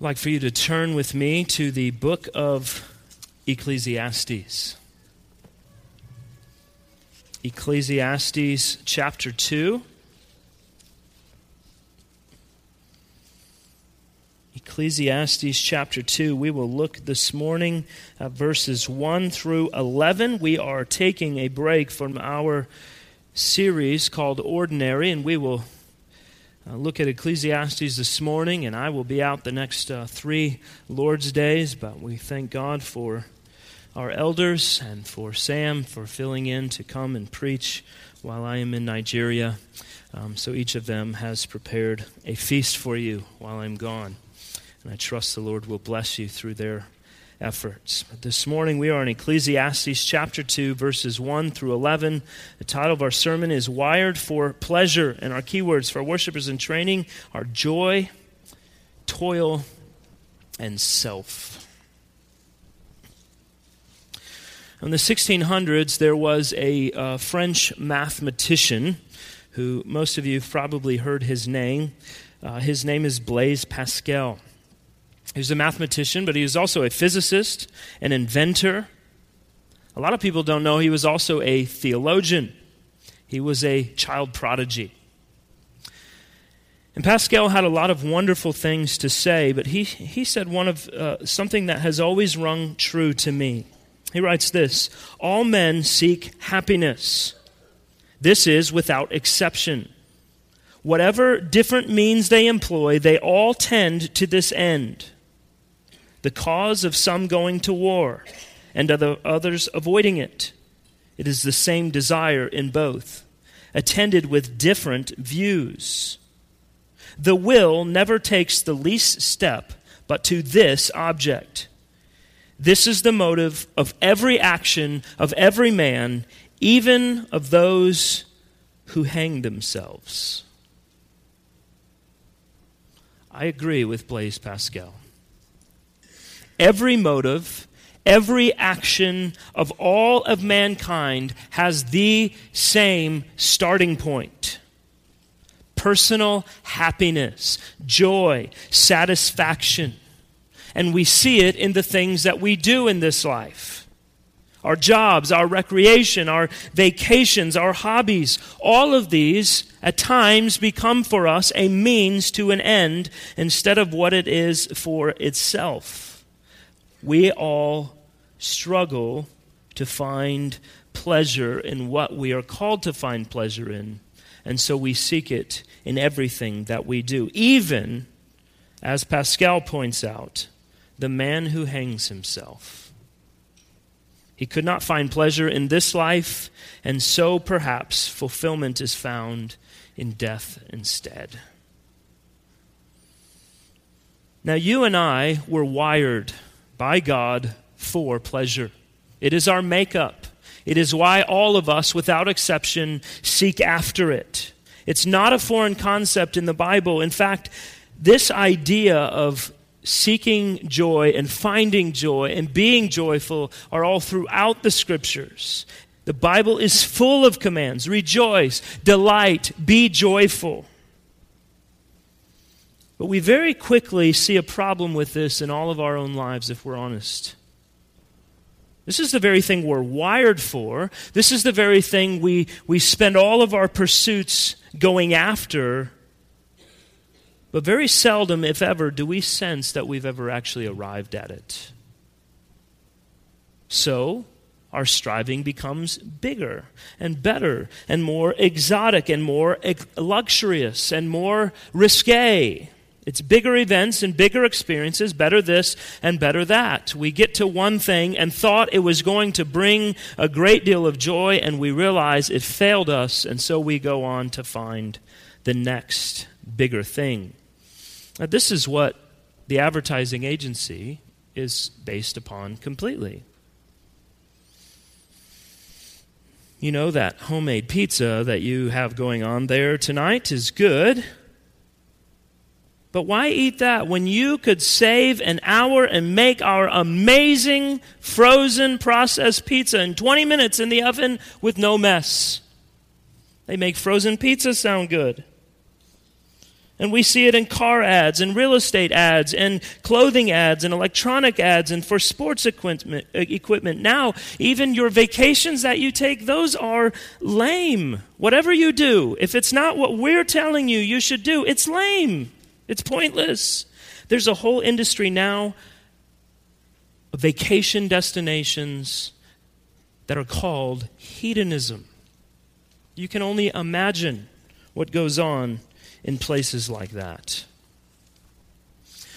Like for you to turn with me to the book of Ecclesiastes. Ecclesiastes chapter 2. Ecclesiastes chapter 2. We will look this morning at verses 1 through 11. We are taking a break from our series called Ordinary, and we will uh, look at Ecclesiastes this morning, and I will be out the next uh, three Lord's days. But we thank God for our elders and for Sam for filling in to come and preach while I am in Nigeria. Um, so each of them has prepared a feast for you while I'm gone. And I trust the Lord will bless you through their efforts. But this morning we are in Ecclesiastes chapter 2, verses 1 through 11. The title of our sermon is Wired for Pleasure, and our keywords for worshipers in training are joy, toil, and self. In the 1600s, there was a uh, French mathematician who most of you probably heard his name. Uh, his name is Blaise Pascal. He was a mathematician, but he was also a physicist, an inventor. A lot of people don't know he was also a theologian. He was a child prodigy. And Pascal had a lot of wonderful things to say, but he, he said one of uh, something that has always rung true to me. He writes this All men seek happiness. This is without exception. Whatever different means they employ, they all tend to this end the cause of some going to war and other, others avoiding it. It is the same desire in both, attended with different views. The will never takes the least step but to this object. This is the motive of every action of every man, even of those who hang themselves. I agree with Blaise Pascal every motive, every action of all of mankind has the same starting point personal happiness, joy, satisfaction. And we see it in the things that we do in this life our jobs, our recreation, our vacations, our hobbies. All of these at times become for us a means to an end instead of what it is for itself we all struggle to find pleasure in what we are called to find pleasure in. And so we seek it in everything that we do. Even, as Pascal points out, the man who hangs himself. He could not find pleasure in this life, and so perhaps fulfillment is found in death instead. Now, you and I were wired by God for pleasure. It is our makeup. It is why all of us, without exception, seek after it. It's not a foreign concept in the Bible. In fact, this idea of seeking joy and finding joy and being joyful are all throughout the scriptures. The Bible is full of commands rejoice, delight, be joyful. But we very quickly see a problem with this in all of our own lives if we're honest. This is the very thing we're wired for. This is the very thing we, we spend all of our pursuits going after. But very seldom, if ever, do we sense that we've ever actually arrived at it. So, our striving becomes bigger and better and more exotic and more luxurious and more risque. It's bigger events and bigger experiences, better this and better that. We get to one thing and thought it was going to bring a great deal of joy, and we realize it failed us, and so we go on to find the next bigger thing. Now, this is what the advertising agency is based upon completely. You know, that homemade pizza that you have going on there tonight is good. But why eat that when you could save an hour and make our amazing frozen processed pizza in 20 minutes in the oven with no mess? They make frozen pizza sound good. And we see it in car ads and real estate ads and clothing ads and electronic ads and for sports equipment. Equipment. Now, even your vacations that you take, those are lame. Whatever you do, if it's not what we're telling you you should do, it's lame. It's pointless. There's a whole industry now of vacation destinations that are called hedonism. You can only imagine what goes on in places like that.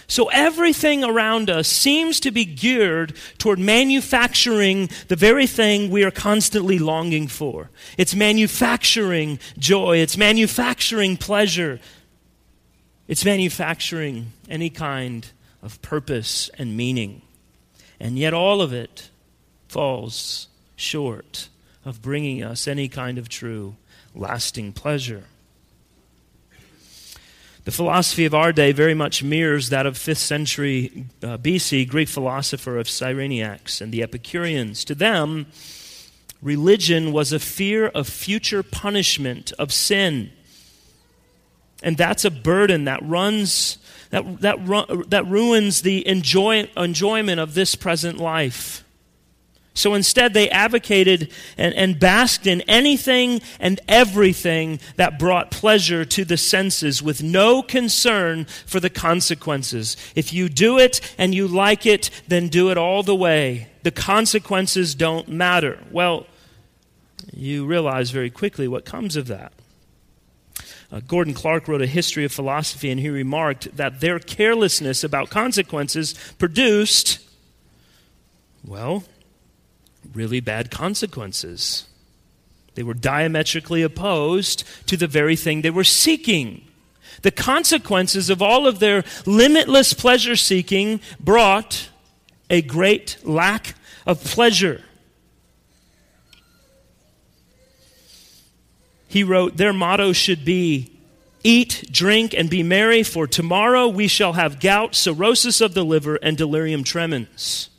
So everything around us seems to be geared toward manufacturing the very thing we are constantly longing for. It's manufacturing joy, it's manufacturing pleasure, it's manufacturing any kind of purpose and meaning. And yet all of it falls short of bringing us any kind of true, lasting pleasure. The philosophy of our day very much mirrors that of 5th century uh, BC Greek philosopher of Cyrenaics and the Epicureans. To them, religion was a fear of future punishment of sin. And that's a burden that runs that, that, that ruins the enjoy, enjoyment of this present life. So instead, they advocated and, and, basked in anything and everything that brought pleasure to the senses with no concern for the consequences. If you do it and you like it, then do it all the way. The consequences don't matter. Well, you realize very quickly what comes of that. Uh, Gordon Clark wrote a history of philosophy, and he remarked that their carelessness about consequences produced, well, really bad consequences. They were diametrically opposed to the very thing they were seeking. The consequences of all of their limitless pleasure seeking brought a great lack of pleasure. He wrote, Their motto should be Eat, drink, and be merry, for tomorrow we shall have gout, cirrhosis of the liver, and delirium tremens.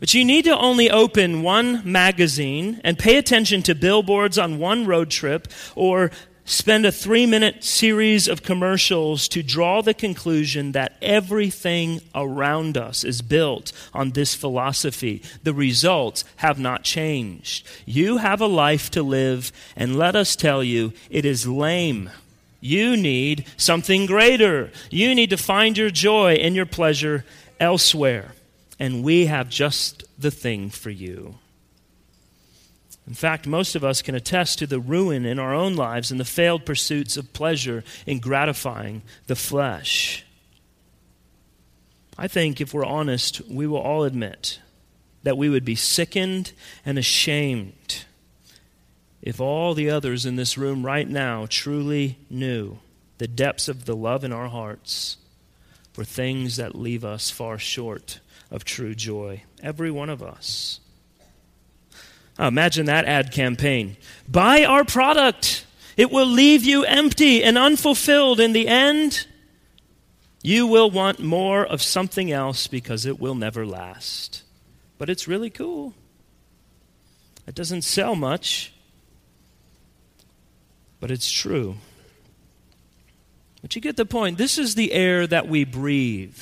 But you need to only open one magazine and pay attention to billboards on one road trip or spend a three minute series of commercials to draw the conclusion that everything around us is built on this philosophy. The results have not changed. You have a life to live, and let us tell you, it is lame. You need something greater. You need to find your joy and your pleasure elsewhere and we have just the thing for you. In fact, most of us can attest to the ruin in our own lives and the failed pursuits of pleasure in gratifying the flesh. I think if we're honest, we will all admit that we would be sickened and ashamed if all the others in this room right now truly knew the depths of the love in our hearts for things that leave us far short of true joy. Every one of us. Imagine that ad campaign. Buy our product. It will leave you empty and unfulfilled in the end. You will want more of something else because it will never last. But it's really cool. It doesn't sell much, but it's true. But you get the point. This is the air that we breathe.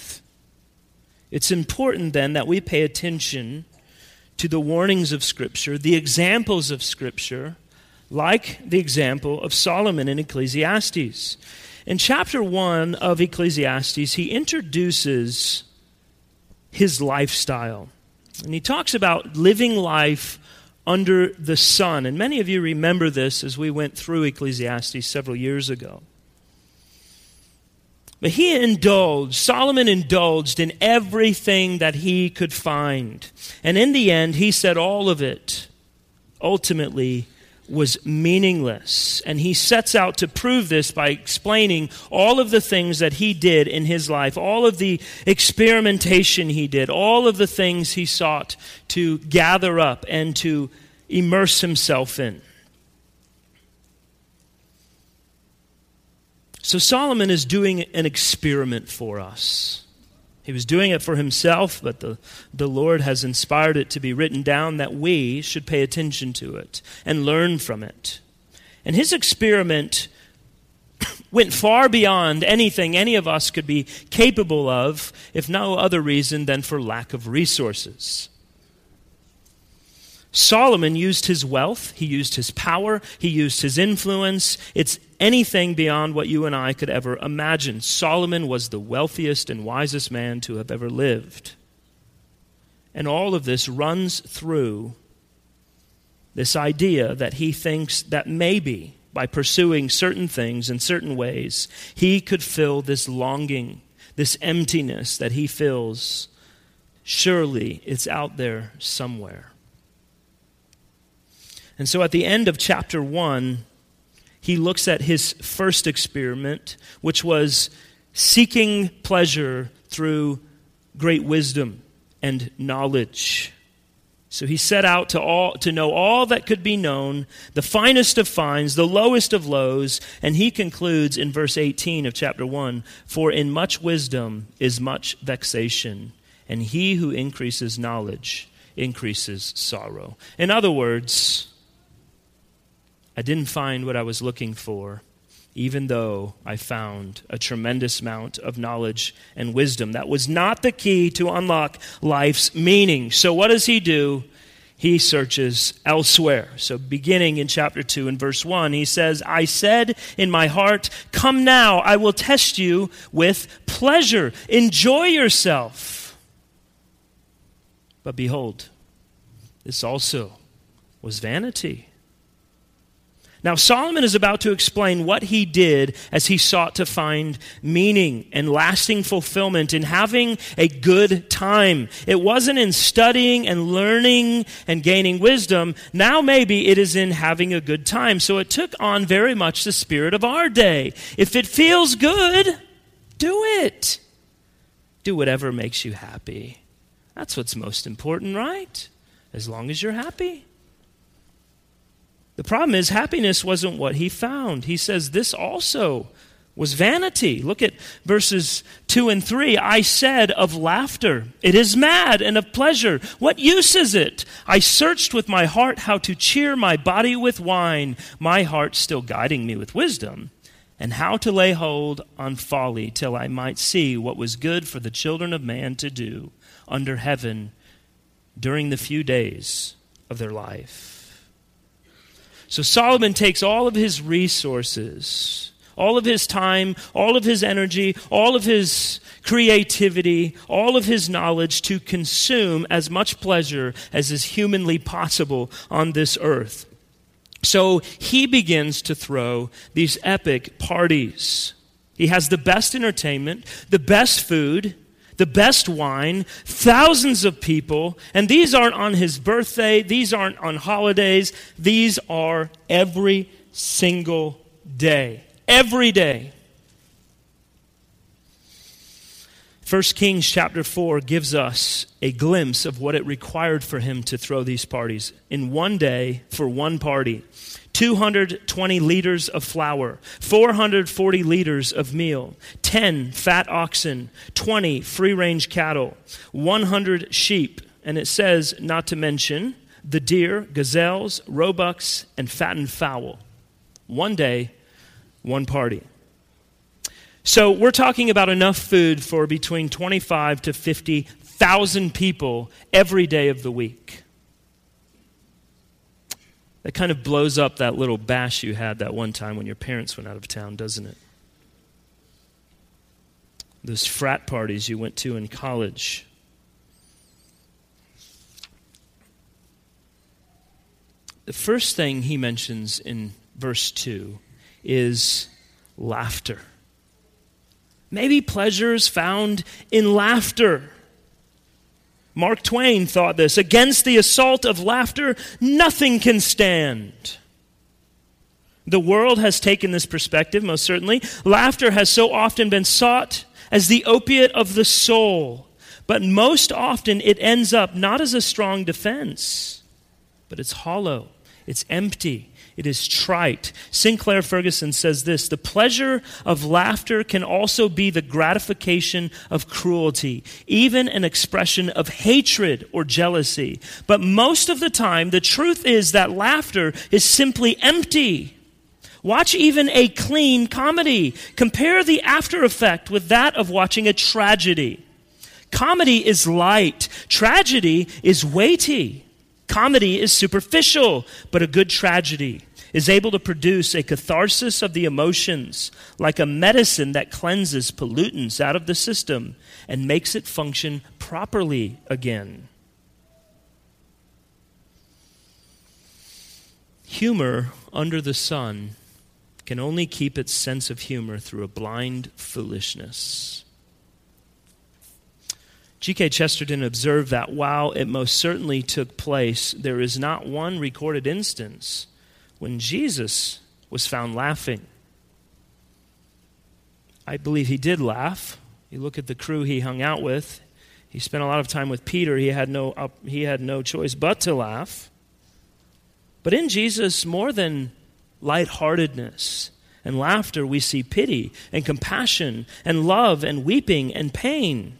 It's important then that we pay attention to the warnings of Scripture, the examples of Scripture, like the example of Solomon in Ecclesiastes. In chapter 1 of Ecclesiastes, he introduces his lifestyle. And he talks about living life under the sun. And many of you remember this as we went through Ecclesiastes several years ago. But he indulged, Solomon indulged in everything that he could find. And in the end, he said all of it ultimately was meaningless. And he sets out to prove this by explaining all of the things that he did in his life, all of the experimentation he did, all of the things he sought to gather up and to immerse himself in. So Solomon is doing an experiment for us. He was doing it for himself, but the, the Lord has inspired it to be written down that we should pay attention to it and learn from it. And his experiment went far beyond anything any of us could be capable of, if no other reason than for lack of resources. Solomon used his wealth, he used his power, he used his influence. It's anything beyond what you and I could ever imagine. Solomon was the wealthiest and wisest man to have ever lived. And all of this runs through this idea that he thinks that maybe by pursuing certain things in certain ways, he could fill this longing, this emptiness that he feels. Surely it's out there somewhere. And so at the end of chapter 1, he looks at his first experiment, which was seeking pleasure through great wisdom and knowledge. So he set out to, all, to know all that could be known, the finest of fines, the lowest of lows, and he concludes in verse 18 of chapter 1 For in much wisdom is much vexation, and he who increases knowledge increases sorrow. In other words, I didn't find what I was looking for, even though I found a tremendous amount of knowledge and wisdom. That was not the key to unlock life's meaning. So, what does he do? He searches elsewhere. So, beginning in chapter 2 and verse 1, he says, I said in my heart, Come now, I will test you with pleasure. Enjoy yourself. But behold, this also was vanity. Now, Solomon is about to explain what he did as he sought to find meaning and lasting fulfillment in having a good time. It wasn't in studying and learning and gaining wisdom. Now, maybe it is in having a good time. So it took on very much the spirit of our day. If it feels good, do it. Do whatever makes you happy. That's what's most important, right? As long as you're happy. The problem is, happiness wasn't what he found. He says this also was vanity. Look at verses 2 and 3. I said of laughter, it is mad, and of pleasure, what use is it? I searched with my heart how to cheer my body with wine, my heart still guiding me with wisdom, and how to lay hold on folly till I might see what was good for the children of man to do under heaven during the few days of their life. So Solomon takes all of his resources, all of his time, all of his energy, all of his creativity, all of his knowledge to consume as much pleasure as is humanly possible on this earth. So he begins to throw these epic parties. He has the best entertainment, the best food, the best wine, thousands of people, and these aren't on his birthday, these aren't on holidays, these are every single day. Every day. 1 Kings chapter 4 gives us a glimpse of what it required for him to throw these parties in one day for one party. 220 liters of flour, 440 liters of meal, 10 fat oxen, 20 free range cattle, 100 sheep, and it says, not to mention, the deer, gazelles, roebucks, and fattened fowl. One day, one party. So we're talking about enough food for between 25 to 50,000 people every day of the week that kind of blows up that little bash you had that one time when your parents went out of town, doesn't it? Those frat parties you went to in college. The first thing he mentions in verse 2 is laughter. Maybe pleasure is found in laughter. Mark Twain thought this against the assault of laughter, nothing can stand. The world has taken this perspective, most certainly. Laughter has so often been sought as the opiate of the soul, but most often it ends up not as a strong defense, but it's hollow, it's empty, it is trite. Sinclair Ferguson says this The pleasure of laughter can also be the gratification of cruelty, even an expression of hatred or jealousy. But most of the time, the truth is that laughter is simply empty. Watch even a clean comedy. Compare the after effect with that of watching a tragedy. Comedy is light, tragedy is weighty. Comedy is superficial, but a good tragedy is able to produce a catharsis of the emotions, like a medicine that cleanses pollutants out of the system and makes it function properly again. Humor under the sun can only keep its sense of humor through a blind foolishness. G.K. Chesterton observed that while it most certainly took place, there is not one recorded instance when Jesus was found laughing. I believe he did laugh. You look at the crew he hung out with. He spent a lot of time with Peter. He had no, he had no choice but to laugh. But in Jesus, more than lightheartedness and laughter, we see pity and compassion and love and weeping and pain.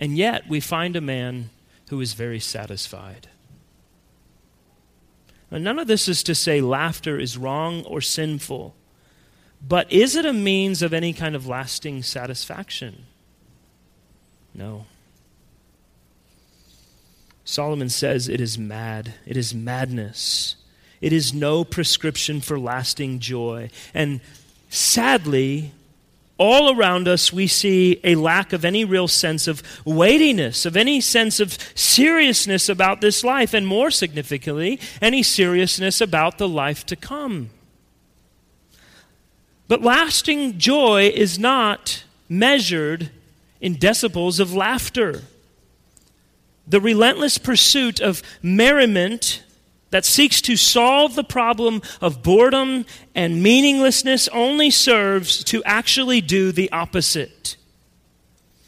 And yet, we find a man who is very satisfied. Now, none of this is to say laughter is wrong or sinful, but is it a means of any kind of lasting satisfaction? No. Solomon says it is mad, it is madness. It is no prescription for lasting joy. And sadly, all around us, we see a lack of any real sense of weightiness, of any sense of seriousness about this life, and more significantly, any seriousness about the life to come. But lasting joy is not measured in decibels of laughter. The relentless pursuit of merriment that seeks to solve the problem of boredom and meaninglessness only serves to actually do the opposite.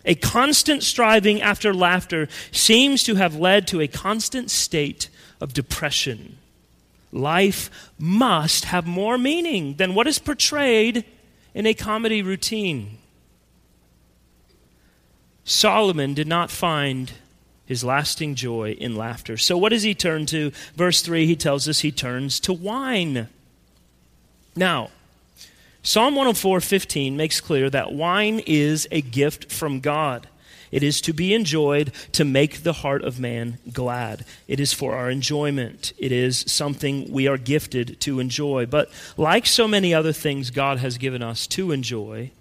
A constant striving after laughter seems to have led to a constant state of depression. Life must have more meaning than what is portrayed in a comedy routine. Solomon did not find his lasting joy in laughter. So, what does he turn to? Verse 3, he tells us he turns to wine. Now, Psalm 104 15 makes clear that wine is a gift from God. It is to be enjoyed to make the heart of man glad. It is for our enjoyment. It is something we are gifted to enjoy. But like so many other things God has given us to enjoy,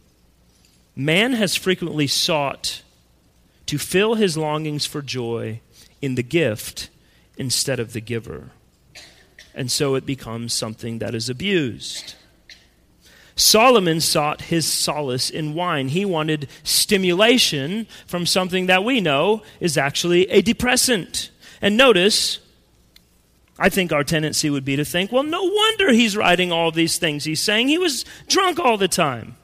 man has frequently sought to fill his longings for joy in the gift instead of the giver. And so it becomes something that is abused. Solomon sought his solace in wine. He wanted stimulation from something that we know is actually a depressant. And notice, I think our tendency would be to think, well, no wonder he's writing all these things he's saying. He was drunk all the time.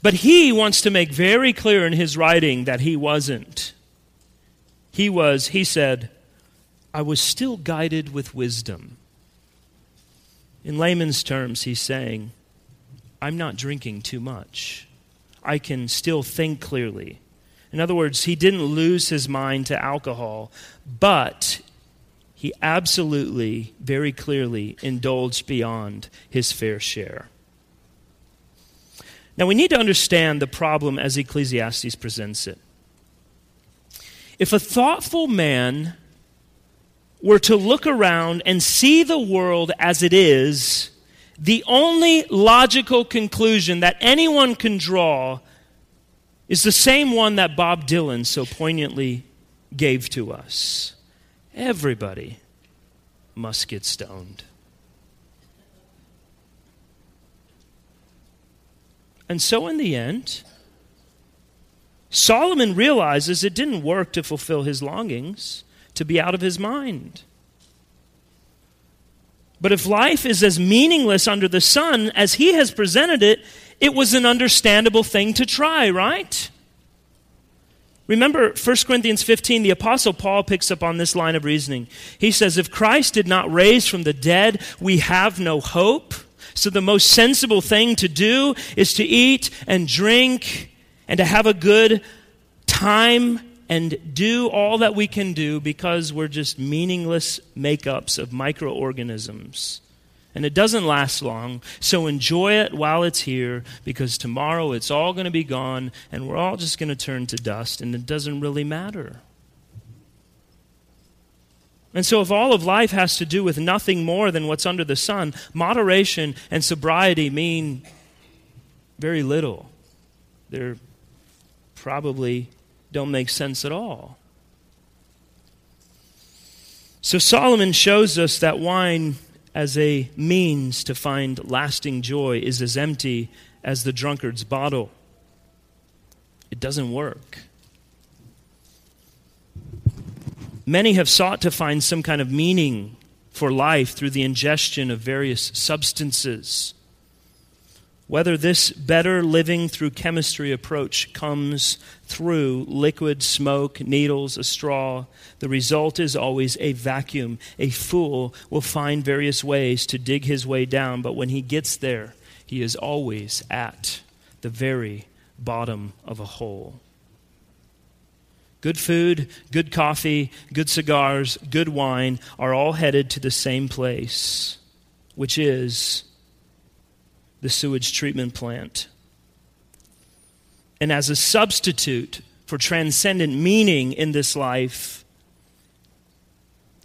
But he wants to make very clear in his writing that he wasn't. He was, he said, I was still guided with wisdom. In layman's terms, he's saying, I'm not drinking too much. I can still think clearly. In other words, he didn't lose his mind to alcohol, but he absolutely, very clearly indulged beyond his fair share. Now, we need to understand the problem as Ecclesiastes presents it. If a thoughtful man were to look around and see the world as it is, the only logical conclusion that anyone can draw is the same one that Bob Dylan so poignantly gave to us. Everybody must get stoned. And so, in the end, Solomon realizes it didn't work to fulfill his longings, to be out of his mind. But if life is as meaningless under the sun as he has presented it, it was an understandable thing to try, right? Remember 1 Corinthians 15, the Apostle Paul picks up on this line of reasoning. He says, If Christ did not raise from the dead, we have no hope. So the most sensible thing to do is to eat and drink and to have a good time and do all that we can do because we're just meaningless makeups of microorganisms. And it doesn't last long, so enjoy it while it's here because tomorrow it's all going to be gone and we're all just going to turn to dust and it doesn't really matter. And so, if all of life has to do with nothing more than what's under the sun, moderation and sobriety mean very little. They probably don't make sense at all. So, Solomon shows us that wine as a means to find lasting joy is as empty as the drunkard's bottle. It doesn't work. Many have sought to find some kind of meaning for life through the ingestion of various substances. Whether this better living through chemistry approach comes through liquid, smoke, needles, a straw, the result is always a vacuum. A fool will find various ways to dig his way down, but when he gets there, he is always at the very bottom of a hole. Good food, good coffee, good cigars, good wine are all headed to the same place, which is the sewage treatment plant. And as a substitute for transcendent meaning in this life,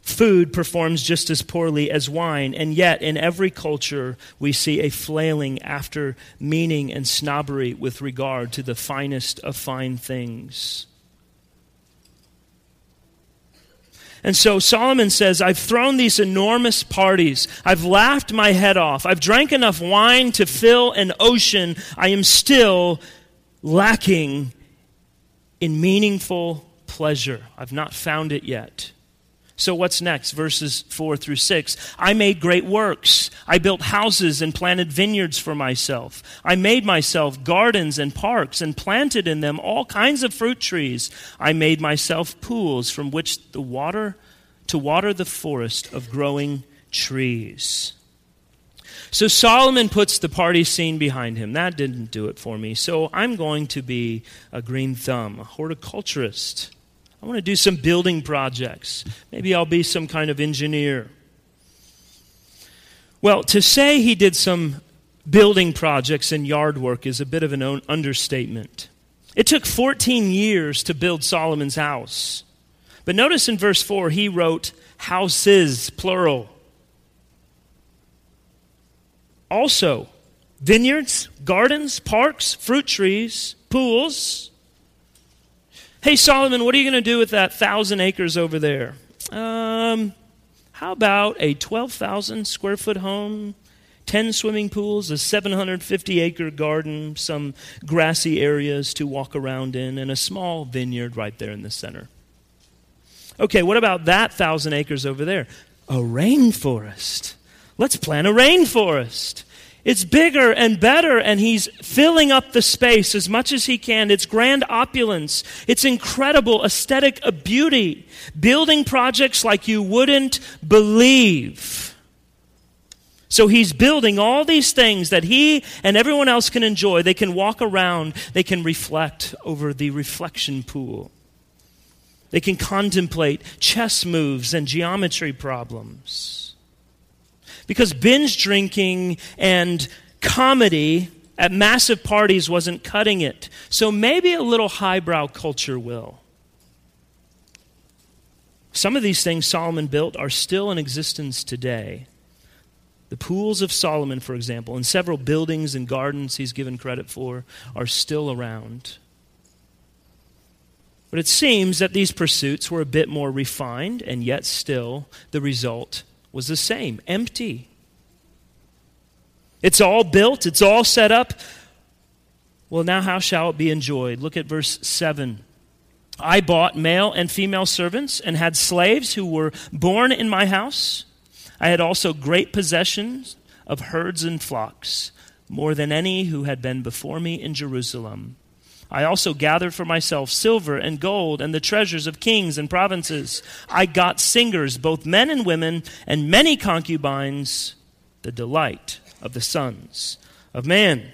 food performs just as poorly as wine. And yet, in every culture, we see a flailing after meaning and snobbery with regard to the finest of fine things. And so Solomon says, I've thrown these enormous parties. I've laughed my head off. I've drank enough wine to fill an ocean. I am still lacking in meaningful pleasure. I've not found it yet. So, what's next? Verses 4 through 6. I made great works. I built houses and planted vineyards for myself. I made myself gardens and parks and planted in them all kinds of fruit trees. I made myself pools from which the water to water the forest of growing trees. So Solomon puts the party scene behind him. That didn't do it for me. So I'm going to be a green thumb, a horticulturist. I want to do some building projects. Maybe I'll be some kind of engineer. Well, to say he did some building projects and yard work is a bit of an understatement. It took 14 years to build Solomon's house. But notice in verse 4, he wrote houses, plural. Also, vineyards, gardens, parks, fruit trees, pools, Hey, Solomon, what are you going to do with that thousand acres over there? Um, how about a 12,000 square foot home, 10 swimming pools, a 750 acre garden, some grassy areas to walk around in, and a small vineyard right there in the center? Okay, what about that thousand acres over there? A rainforest. Let's plant a rainforest. It's bigger and better, and he's filling up the space as much as he can. It's grand opulence. It's incredible aesthetic beauty. Building projects like you wouldn't believe. So he's building all these things that he and everyone else can enjoy. They can walk around, they can reflect over the reflection pool. They can contemplate chess moves and geometry problems. Because binge drinking and comedy at massive parties wasn't cutting it. So maybe a little highbrow culture will. Some of these things Solomon built are still in existence today. The pools of Solomon, for example, and several buildings and gardens he's given credit for, are still around. But it seems that these pursuits were a bit more refined, and yet still the result was the same empty. It's all built, it's all set up. Well, now how shall it be enjoyed? Look at verse 7. I bought male and female servants and had slaves who were born in my house. I had also great possessions of herds and flocks, more than any who had been before me in Jerusalem. I also gathered for myself silver and gold and the treasures of kings and provinces. I got singers, both men and women, and many concubines, the delight of the sons of man.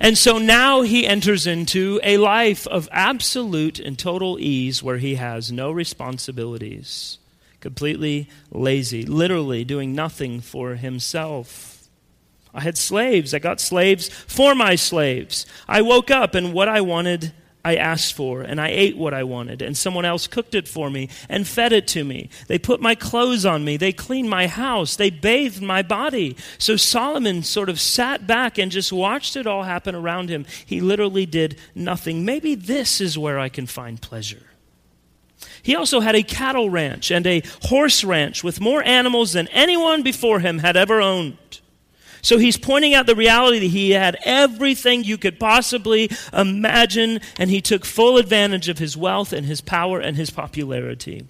And so now he enters into a life of absolute and total ease where he has no responsibilities, completely lazy, literally doing nothing for himself. I had slaves. I got slaves for my slaves. I woke up and what I wanted I asked for, and I ate what I wanted, and someone else cooked it for me and fed it to me. They put my clothes on me, they cleaned my house, they bathed my body. So Solomon sort of sat back and just watched it all happen around him. He literally did nothing. Maybe this is where I can find pleasure. He also had a cattle ranch and a horse ranch with more animals than anyone before him had ever owned. So he's pointing out the reality that he had everything you could possibly imagine, and he took full advantage of his wealth and his power and his popularity.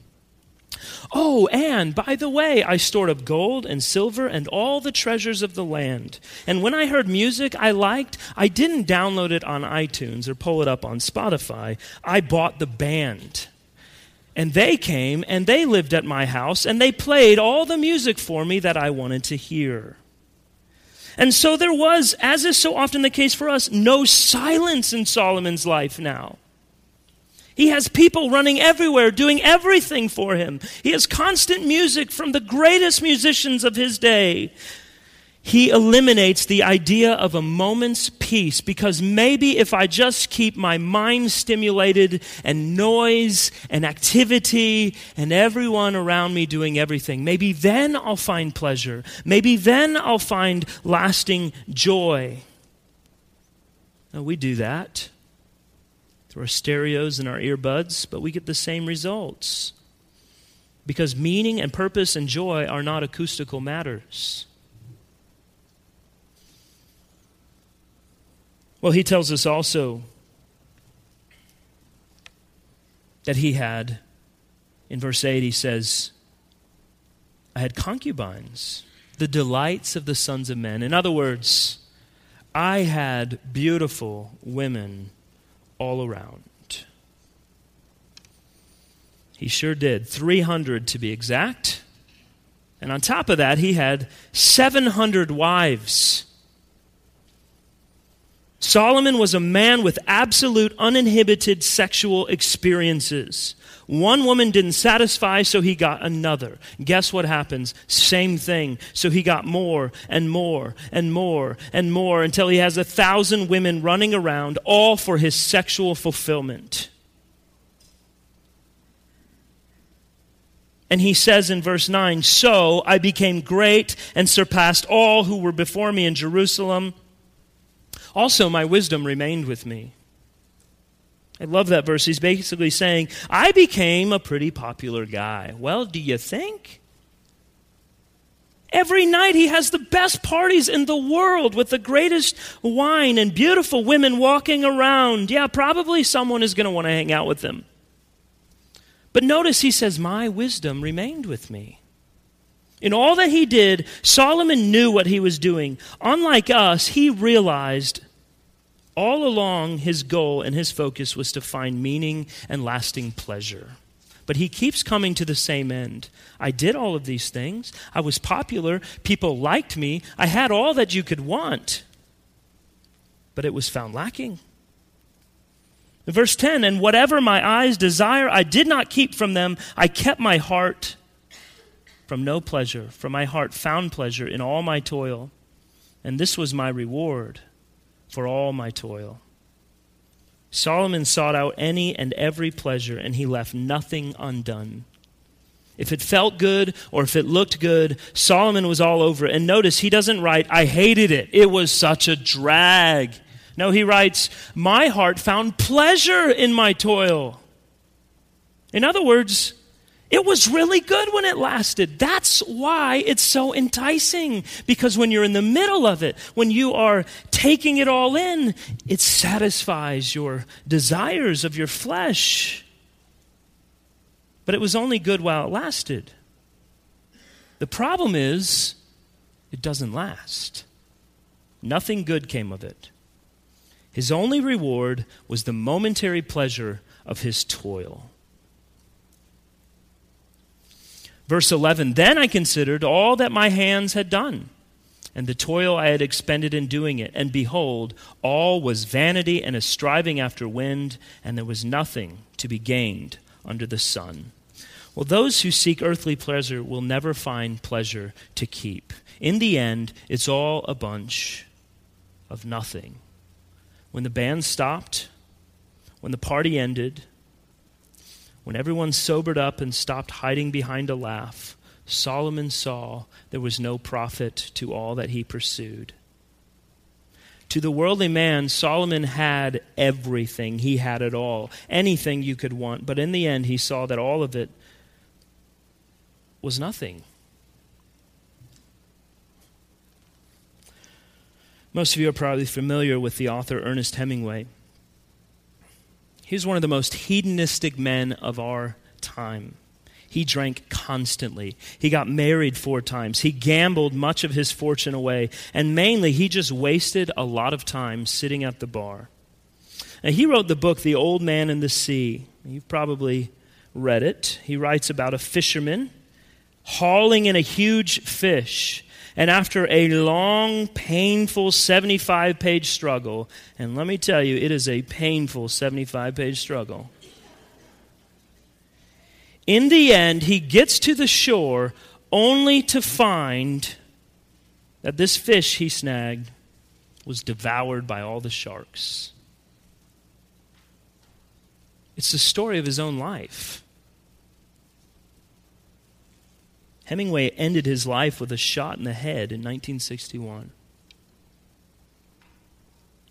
Oh, and by the way, I stored up gold and silver and all the treasures of the land. And when I heard music I liked, I didn't download it on iTunes or pull it up on Spotify. I bought the band. And they came and they lived at my house and they played all the music for me that I wanted to hear. And so there was, as is so often the case for us, no silence in Solomon's life now. He has people running everywhere, doing everything for him. He has constant music from the greatest musicians of his day he eliminates the idea of a moment's peace because maybe if I just keep my mind stimulated and noise and activity and everyone around me doing everything, maybe then I'll find pleasure. Maybe then I'll find lasting joy. Now, we do that through our stereos and our earbuds, but we get the same results because meaning and purpose and joy are not acoustical matters. Well, he tells us also that he had, in verse 8, he says, I had concubines, the delights of the sons of men. In other words, I had beautiful women all around. He sure did. 300 to be exact. And on top of that, he had 700 wives. Solomon was a man with absolute uninhibited sexual experiences. One woman didn't satisfy, so he got another. Guess what happens? Same thing. So he got more and more and more and more until he has a thousand women running around, all for his sexual fulfillment. And he says in verse 9, So I became great and surpassed all who were before me in Jerusalem. Also, my wisdom remained with me. I love that verse. He's basically saying, I became a pretty popular guy. Well, do you think? Every night he has the best parties in the world with the greatest wine and beautiful women walking around. Yeah, probably someone is going to want to hang out with him. But notice he says, My wisdom remained with me. In all that he did, Solomon knew what he was doing. Unlike us, he realized all along his goal and his focus was to find meaning and lasting pleasure. But he keeps coming to the same end. I did all of these things. I was popular. People liked me. I had all that you could want. But it was found lacking. Verse 10 And whatever my eyes desire, I did not keep from them. I kept my heart from no pleasure, for my heart found pleasure in all my toil, and this was my reward for all my toil. Solomon sought out any and every pleasure, and he left nothing undone. If it felt good or if it looked good, Solomon was all over it. And notice he doesn't write, I hated it. It was such a drag. No, he writes, My heart found pleasure in my toil. In other words, it was really good when it lasted. That's why it's so enticing. Because when you're in the middle of it, when you are taking it all in, it satisfies your desires of your flesh. But it was only good while it lasted. The problem is, it doesn't last. Nothing good came of it. His only reward was the momentary pleasure of his toil. Verse 11 Then I considered all that my hands had done, and the toil I had expended in doing it. And behold, all was vanity and a striving after wind, and there was nothing to be gained under the sun. Well, those who seek earthly pleasure will never find pleasure to keep. In the end, it's all a bunch of nothing. When the band stopped, when the party ended, when everyone sobered up and stopped hiding behind a laugh, Solomon saw there was no profit to all that he pursued. To the worldly man, Solomon had everything. He had it all, anything you could want. But in the end, he saw that all of it was nothing. Most of you are probably familiar with the author Ernest Hemingway. He's one of the most hedonistic men of our time. He drank constantly. He got married four times. He gambled much of his fortune away. And mainly, he just wasted a lot of time sitting at the bar. And he wrote the book, The Old Man and the Sea. You've probably read it. He writes about a fisherman hauling in a huge fish. And after a long, painful 75 page struggle, and let me tell you, it is a painful 75 page struggle. In the end, he gets to the shore only to find that this fish he snagged was devoured by all the sharks. It's the story of his own life. Hemingway ended his life with a shot in the head in 1961.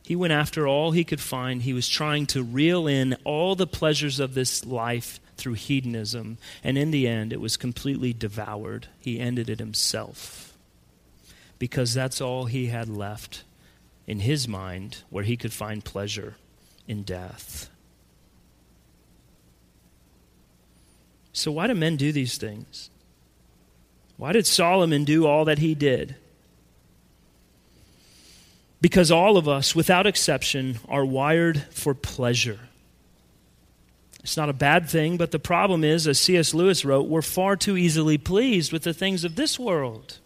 He went after all he could find. He was trying to reel in all the pleasures of this life through hedonism, and in the end, it was completely devoured. He ended it himself because that's all he had left in his mind where he could find pleasure in death. So, why do men do these things? Why did Solomon do all that he did? Because all of us, without exception, are wired for pleasure. It's not a bad thing, but the problem is, as C.S. Lewis wrote, we're far too easily pleased with the things of this world.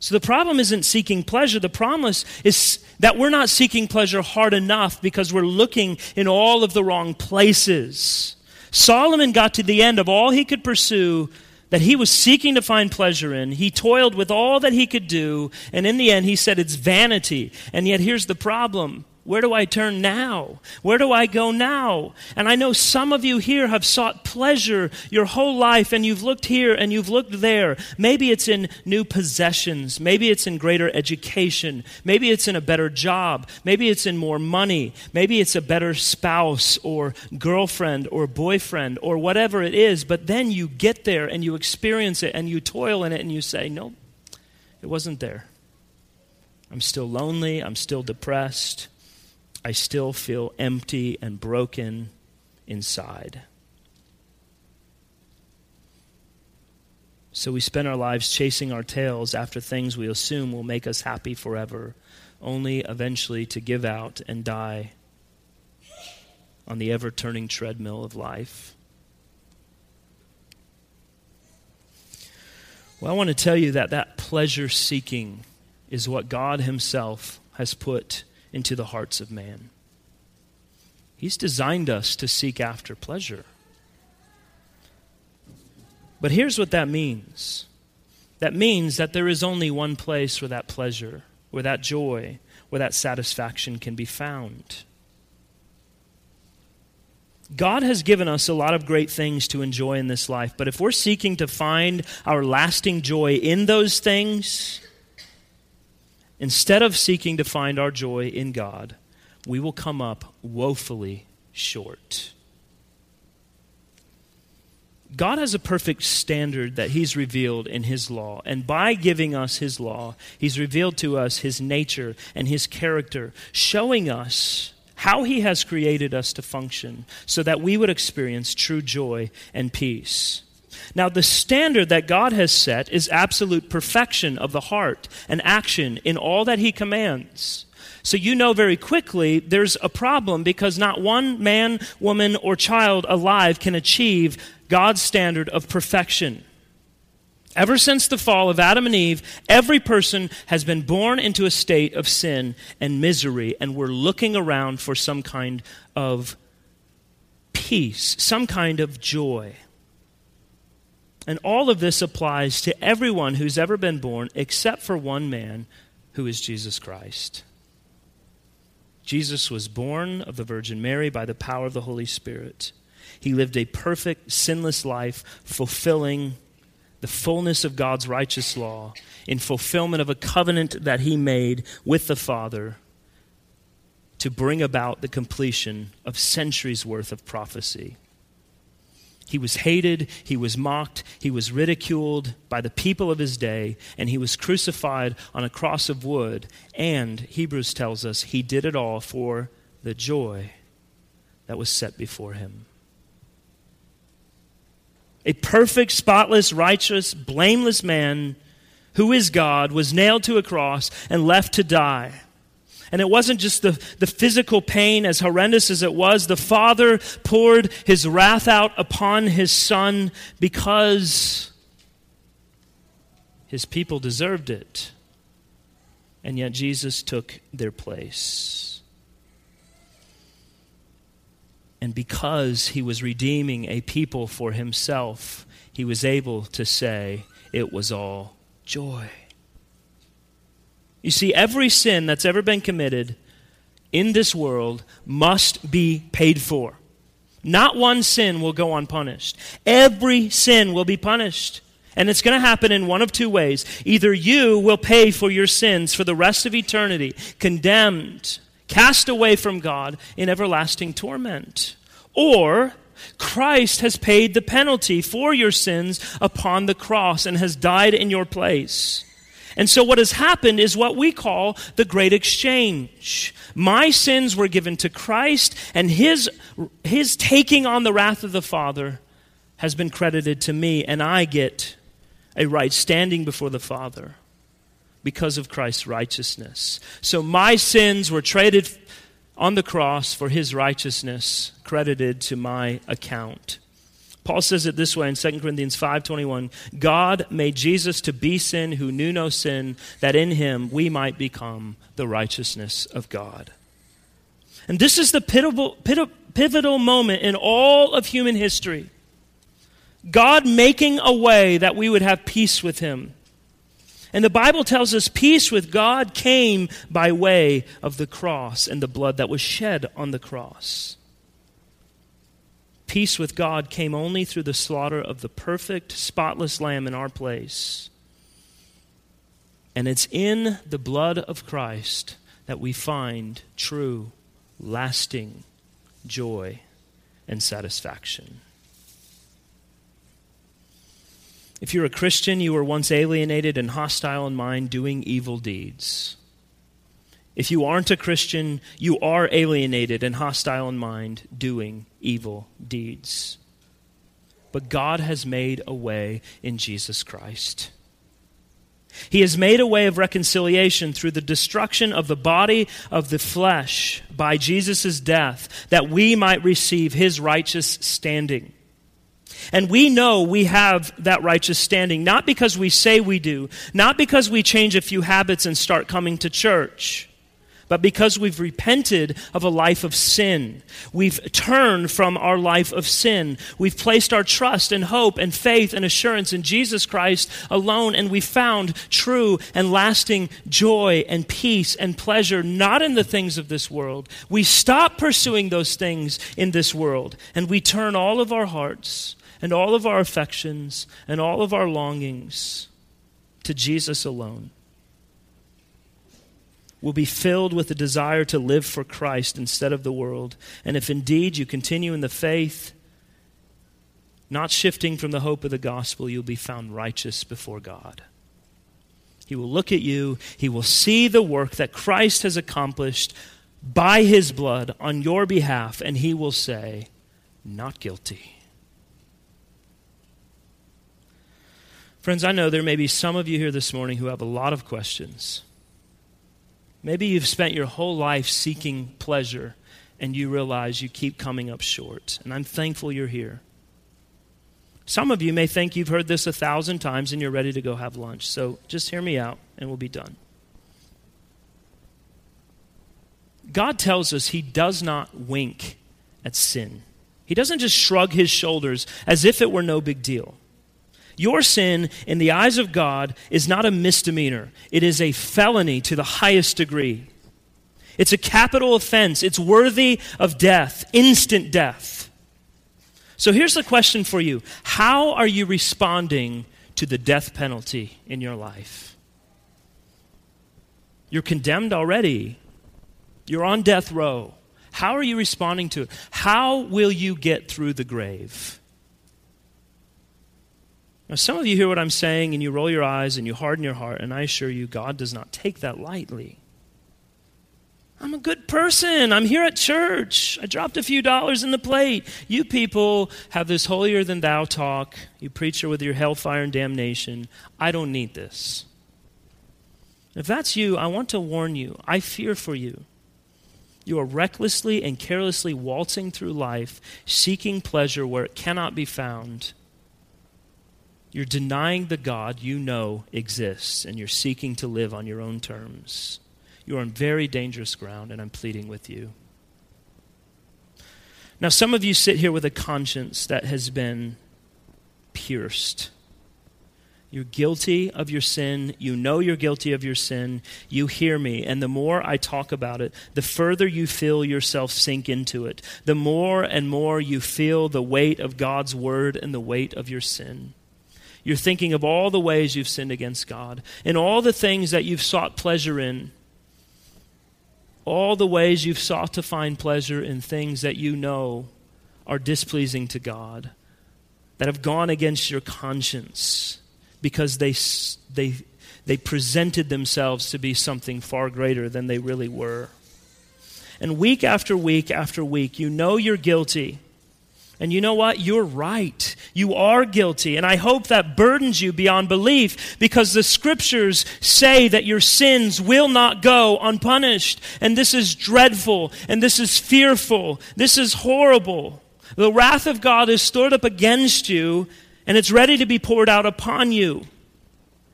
So the problem isn't seeking pleasure. The promise is that we're not seeking pleasure hard enough because we're looking in all of the wrong places. Solomon got to the end of all he could pursue that he was seeking to find pleasure in. He toiled with all that he could do, and in the end, he said it's vanity. And yet, here's the problem where do I turn now? Where do I go now? And I know some of you here have sought pleasure your whole life and you've looked here and you've looked there. Maybe it's in new possessions. Maybe it's in greater education. Maybe it's in a better job. Maybe it's in more money. Maybe it's a better spouse or girlfriend or boyfriend or whatever it is. But then you get there and you experience it and you toil in it and you say, no, it wasn't there. I'm still lonely. I'm still depressed. I still feel empty and broken inside. So we spend our lives chasing our tails after things we assume will make us happy forever, only eventually to give out and die on the ever turning treadmill of life. Well, I want to tell you that that pleasure seeking is what God Himself has put into the hearts of man. He's designed us to seek after pleasure. But here's what that means that means that there is only one place where that pleasure, where that joy, where that satisfaction can be found. God has given us a lot of great things to enjoy in this life, but if we're seeking to find our lasting joy in those things, Instead of seeking to find our joy in God, we will come up woefully short. God has a perfect standard that He's revealed in His law. And by giving us His law, He's revealed to us His nature and His character, showing us how He has created us to function so that we would experience true joy and peace. Now, the standard that God has set is absolute perfection of the heart and action in all that He commands. So you know very quickly there's a problem because not one man, woman, or child alive can achieve God's standard of perfection. Ever since the fall of Adam and Eve, every person has been born into a state of sin and misery, and we're looking around for some kind of peace, some kind of joy. And all of this applies to everyone who's ever been born except for one man who is Jesus Christ. Jesus was born of the Virgin Mary by the power of the Holy Spirit. He lived a perfect, sinless life, fulfilling the fullness of God's righteous law in fulfillment of a covenant that he made with the Father to bring about the completion of centuries worth of prophecy. He was hated, he was mocked, he was ridiculed by the people of his day, and he was crucified on a cross of wood. And Hebrews tells us he did it all for the joy that was set before him. A perfect, spotless, righteous, blameless man who is God was nailed to a cross and left to die. And it wasn't just the, the physical pain, as horrendous as it was. The Father poured his wrath out upon his Son because his people deserved it. And yet Jesus took their place. And because he was redeeming a people for himself, he was able to say, It was all joy. You see, every sin that's ever been committed in this world must be paid for. Not one sin will go unpunished. Every sin will be punished. And it's going to happen in one of two ways. Either you will pay for your sins for the rest of eternity, condemned, cast away from God in everlasting torment, or Christ has paid the penalty for your sins upon the cross and has died in your place. And so, what has happened is what we call the great exchange. My sins were given to Christ, and his, his taking on the wrath of the Father has been credited to me, and I get a right standing before the Father because of Christ's righteousness. So, my sins were traded on the cross for his righteousness credited to my account. Paul says it this way in 2 Corinthians 5:21, God made Jesus to be sin who knew no sin that in him we might become the righteousness of God. And this is the pivotal, pivotal moment in all of human history. God making a way that we would have peace with him. And the Bible tells us peace with God came by way of the cross and the blood that was shed on the cross. Peace with God came only through the slaughter of the perfect, spotless lamb in our place. And it's in the blood of Christ that we find true, lasting joy and satisfaction. If you're a Christian, you were once alienated and hostile in mind, doing evil deeds. If you aren't a Christian, you are alienated and hostile in mind, doing evil deeds. But God has made a way in Jesus Christ. He has made a way of reconciliation through the destruction of the body of the flesh by Jesus' death, that we might receive his righteous standing. And we know we have that righteous standing, not because we say we do, not because we change a few habits and start coming to church but because we've repented of a life of sin. We've turned from our life of sin. We've placed our trust and hope and faith and assurance in Jesus Christ alone, and we found true and lasting joy and peace and pleasure not in the things of this world. We stop pursuing those things in this world, and we turn all of our hearts and all of our affections and all of our longings to Jesus alone will be filled with a desire to live for Christ instead of the world. And if indeed you continue in the faith, not shifting from the hope of the gospel, you'll be found righteous before God. He will look at you, he will see the work that Christ has accomplished by his blood on your behalf, and he will say, Not guilty. Friends, I know there may be some of you here this morning who have a lot of questions. Maybe you've spent your whole life seeking pleasure and you realize you keep coming up short. And I'm thankful you're here. Some of you may think you've heard this a thousand times and you're ready to go have lunch. So just hear me out and we'll be done. God tells us He does not wink at sin, He doesn't just shrug His shoulders as if it were no big deal. Your sin, in the eyes of God, is not a misdemeanor, it is a felony to the highest degree. It's a capital offense, it's worthy of death, instant death. So here's the question for you How are you responding to the death penalty in your life? You're condemned already, you're on death row. How are you responding to it? How will you get through the grave? Now, some of you hear what I'm saying and you roll your eyes and you harden your heart, and I assure you, God does not take that lightly. I'm a good person. I'm here at church. I dropped a few dollars in the plate. You people have this holier than thou talk. You preacher with your hellfire and damnation. I don't need this. If that's you, I want to warn you. I fear for you. You are recklessly and carelessly waltzing through life, seeking pleasure where it cannot be found. You're denying the God you know exists, and you're seeking to live on your own terms. You are on very dangerous ground, and I'm pleading with you. Now, some of you sit here with a conscience that has been pierced. You're guilty of your sin. You know you're guilty of your sin. You hear me. And the more I talk about it, the further you feel yourself sink into it. The more and more you feel the weight of God's word and the weight of your sin. You're thinking of all the ways you've sinned against God and all the things that you've sought pleasure in all the ways you've sought to find pleasure in things that you know are displeasing to God, that have gone against your conscience because they, they, they presented themselves to be something far greater than they really were. And week after week after week, you know you're guilty and you know what? You're right. You are guilty. And I hope that burdens you beyond belief because the scriptures say that your sins will not go unpunished. And this is dreadful. And this is fearful. This is horrible. The wrath of God is stored up against you and it's ready to be poured out upon you.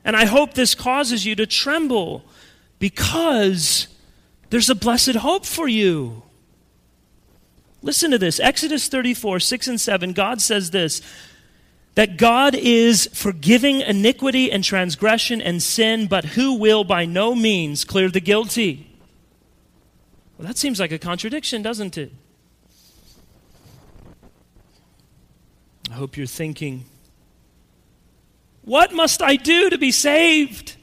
And I hope this causes you to tremble because there's a blessed hope for you. Listen to this Exodus 34, 6 and 7. God says this that God is forgiving iniquity and transgression and sin, but who will by no means clear the guilty. Well, that seems like a contradiction, doesn't it? I hope you're thinking, what must I do to be saved?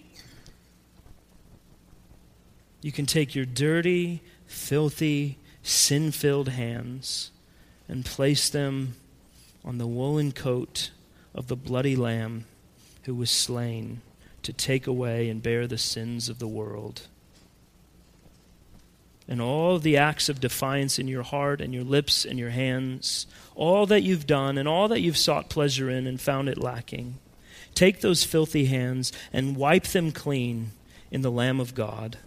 You can take your dirty, filthy, sin filled hands and place them on the woolen coat of the bloody Lamb who was slain to take away and bear the sins of the world. And all the acts of defiance in your heart and your lips and your hands, all that you've done and all that you've sought pleasure in and found it lacking, take those filthy hands and wipe them clean in the Lamb of God,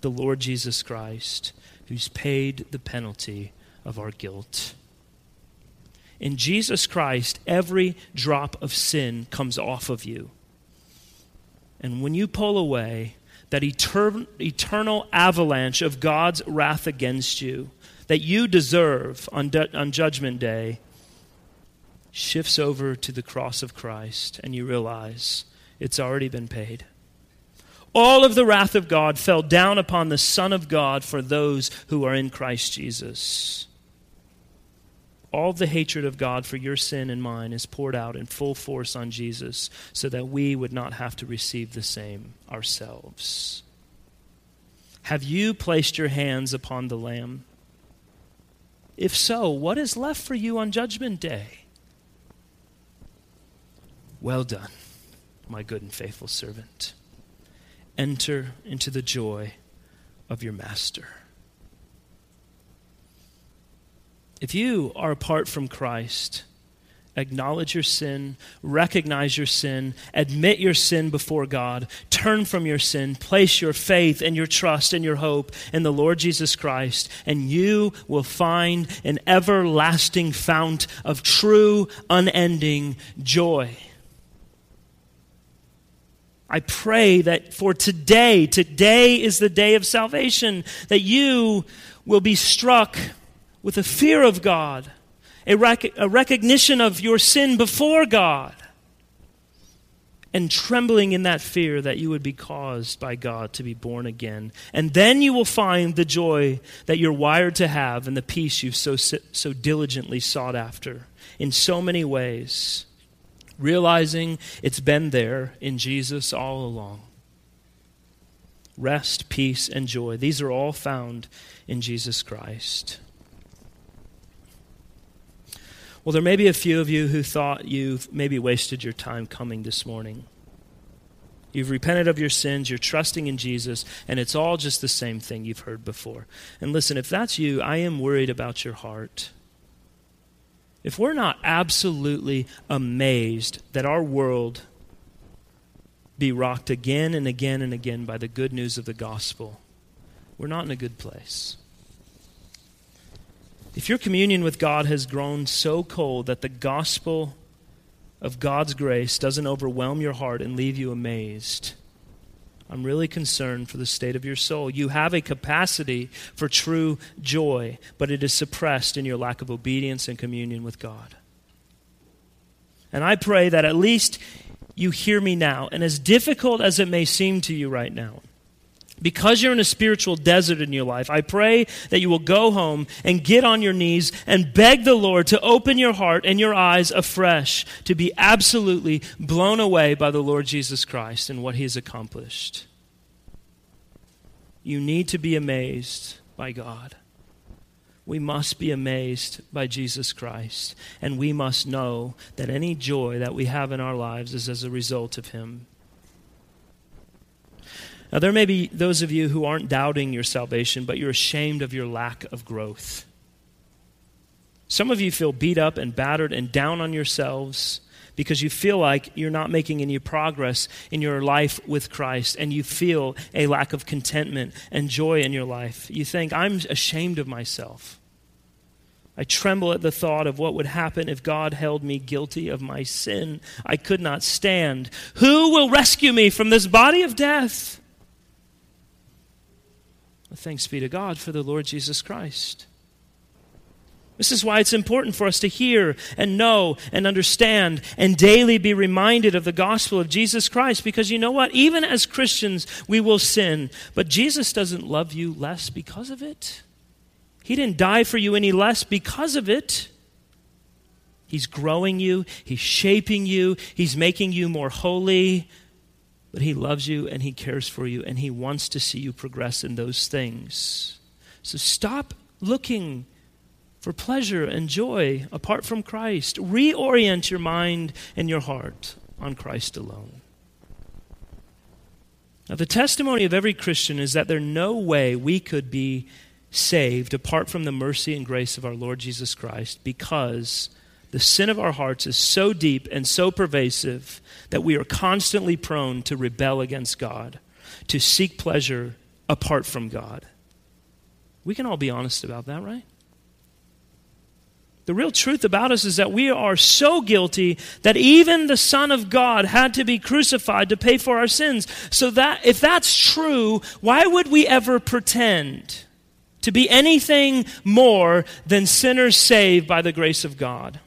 the Lord Jesus Christ who's paid the penalty of our guilt. In Jesus Christ, every drop of sin comes off of you. And when you pull away, that etern- eternal avalanche of God's wrath against you that you deserve on, de- on Judgment Day shifts over to the cross of Christ, and you realize it's already been paid. All of the wrath of God fell down upon the Son of God for those who are in Christ Jesus. All the hatred of God for your sin and mine is poured out in full force on Jesus so that we would not have to receive the same ourselves. Have you placed your hands upon the Lamb? If so, what is left for you on Judgment Day? Well done, my good and faithful servant enter into the joy of your master. If you are apart from Christ, acknowledge your sin, recognize your sin, admit your sin before God, turn from your sin, place your faith and your trust and your hope in the Lord Jesus Christ, and you will find an everlasting fount of true, unending joy. I pray that for today, today is the day of salvation, that you will be struck with a fear of God, a, rec- a recognition of your sin before God, and trembling in that fear that you would be caused by God to be born again. And then you will find the joy that you're wired to have and the peace you've so, so diligently sought after in so many ways, realizing it's been there in Jesus all along. Rest, peace, and joy. These are all found in Jesus Christ. Well, there may be a few of you who thought you've maybe wasted your time coming this morning. You've repented of your sins, you're trusting in Jesus, and it's all just the same thing you've heard before. And listen, if that's you, I am worried about your heart. If we're not absolutely amazed that our world be rocked again and again and again by the good news of the gospel, we're not in a good place. If your communion with God has grown so cold that the gospel of God's grace doesn't overwhelm your heart and leave you amazed, I'm really concerned for the state of your soul. You have a capacity for true joy, but it is suppressed in your lack of obedience and communion with God. And I pray that at least you hear me now, and as difficult as it may seem to you right now, because you're in a spiritual desert in your life, I pray that you will go home and get on your knees and beg the Lord to open your heart and your eyes afresh to be absolutely blown away by the Lord Jesus Christ and what he has accomplished. You need to be amazed by God. We must be amazed by Jesus Christ, and we must know that any joy that we have in our lives is as a result of him. Now, there may be those of you who aren't doubting your salvation, but you're ashamed of your lack of growth. Some of you feel beat up and battered and down on yourselves because you feel like you're not making any progress in your life with Christ and you feel a lack of contentment and joy in your life. You think, I'm ashamed of myself. I tremble at the thought of what would happen if God held me guilty of my sin. I could not stand. Who will rescue me from this body of death? Thanks be to God for the Lord Jesus Christ. This is why it's important for us to hear and know and understand and daily be reminded of the gospel of Jesus Christ because you know what? Even as Christians, we will sin, but Jesus doesn't love you less because of it. He didn't die for you any less because of it. He's growing you, He's shaping you, He's making you more holy, but He loves you and He cares for you and He wants to see you progress in those things. So stop looking for pleasure and joy apart from Christ. Reorient your mind and your heart on Christ alone. Now, the testimony of every Christian is that there's no way we could be saved apart from the mercy and grace of our Lord Jesus Christ because the sin of our hearts is so deep and so pervasive that we are constantly prone to rebel against God, to seek pleasure apart from God. We can all be honest about that, right? The real truth about us is that we are so guilty that even the Son of God had to be crucified to pay for our sins. So that if that's true, why would we ever pretend to be anything more than sinners saved by the grace of God?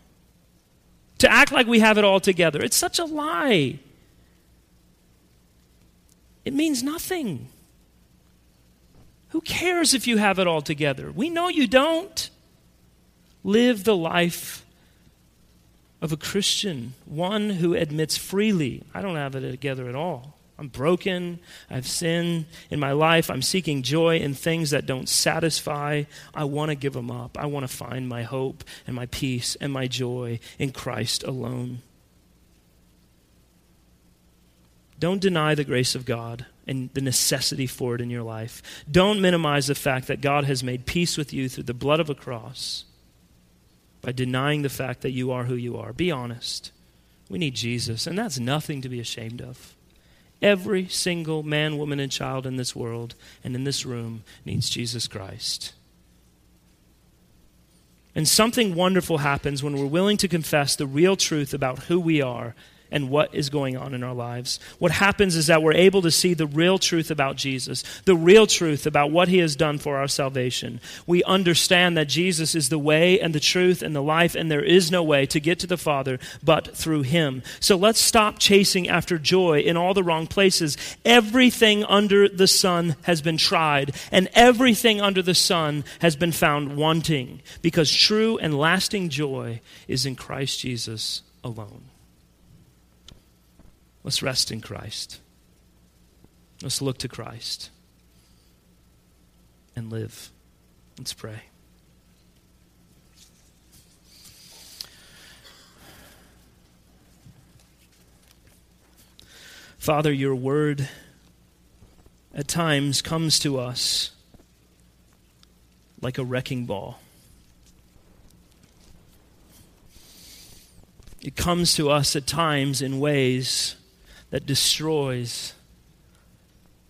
To act like we have it all together. It's such a lie. It means nothing. Who cares if you have it all together? We know you don't. Live the life of a Christian, one who admits freely, I don't have it together at all. I'm broken. I've sinned in my life. I'm seeking joy in things that don't satisfy. I want to give them up. I want to find my hope and my peace and my joy in Christ alone. Don't deny the grace of God and the necessity for it in your life. Don't minimize the fact that God has made peace with you through the blood of a cross by denying the fact that you are who you are. Be honest. We need Jesus, and that's nothing to be ashamed of. Every single man, woman, and child in this world and in this room needs Jesus Christ. And something wonderful happens when we're willing to confess the real truth about who we are and what is going on in our lives. What happens is that we're able to see the real truth about Jesus, the real truth about what he has done for our salvation. We understand that Jesus is the way and the truth and the life, and there is no way to get to the Father but through him. So let's stop chasing after joy in all the wrong places. Everything under the sun has been tried, and everything under the sun has been found wanting, because true and lasting joy is in Christ Jesus alone. Let's rest in Christ. Let's look to Christ and live. Let's pray. Father, your word at times comes to us like a wrecking ball. It comes to us at times in ways that destroys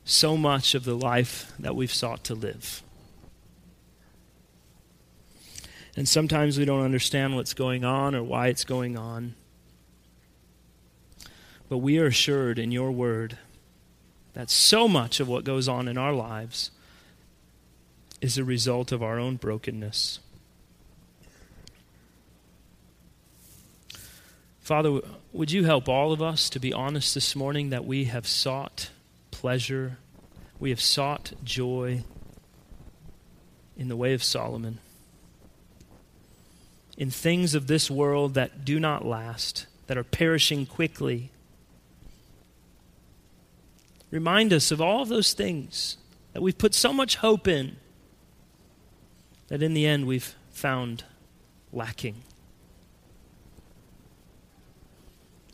so much of the life that we've sought to live. And sometimes we don't understand what's going on or why it's going on. But we are assured in your word that so much of what goes on in our lives is a result of our own brokenness. Father, would you help all of us to be honest this morning that we have sought pleasure, we have sought joy in the way of Solomon, in things of this world that do not last, that are perishing quickly. Remind us of all of those things that we've put so much hope in that in the end we've found lacking.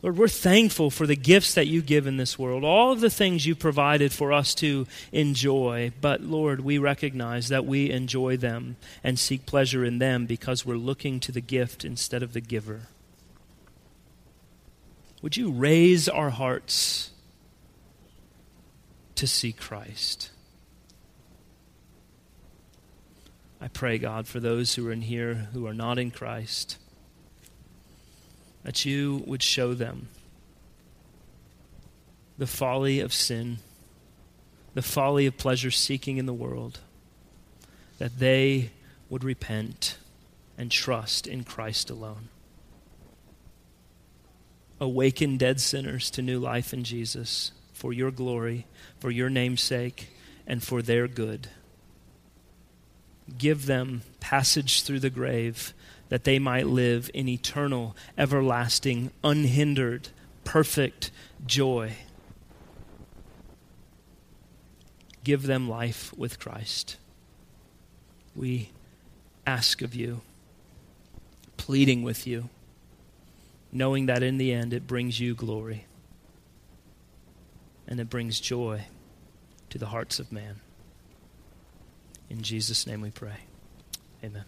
Lord, we're thankful for the gifts that you give in this world, all of the things you provided for us to enjoy. But, Lord, we recognize that we enjoy them and seek pleasure in them because we're looking to the gift instead of the giver. Would you raise our hearts to see Christ? I pray, God, for those who are in here who are not in Christ that you would show them the folly of sin, the folly of pleasure seeking in the world, that they would repent and trust in Christ alone. Awaken dead sinners to new life in Jesus for your glory, for your name's sake, and for their good. Give them passage through the grave that they might live in eternal, everlasting, unhindered, perfect joy. Give them life with Christ. We ask of you, pleading with you, knowing that in the end it brings you glory and it brings joy to the hearts of man. In Jesus' name we pray. Amen.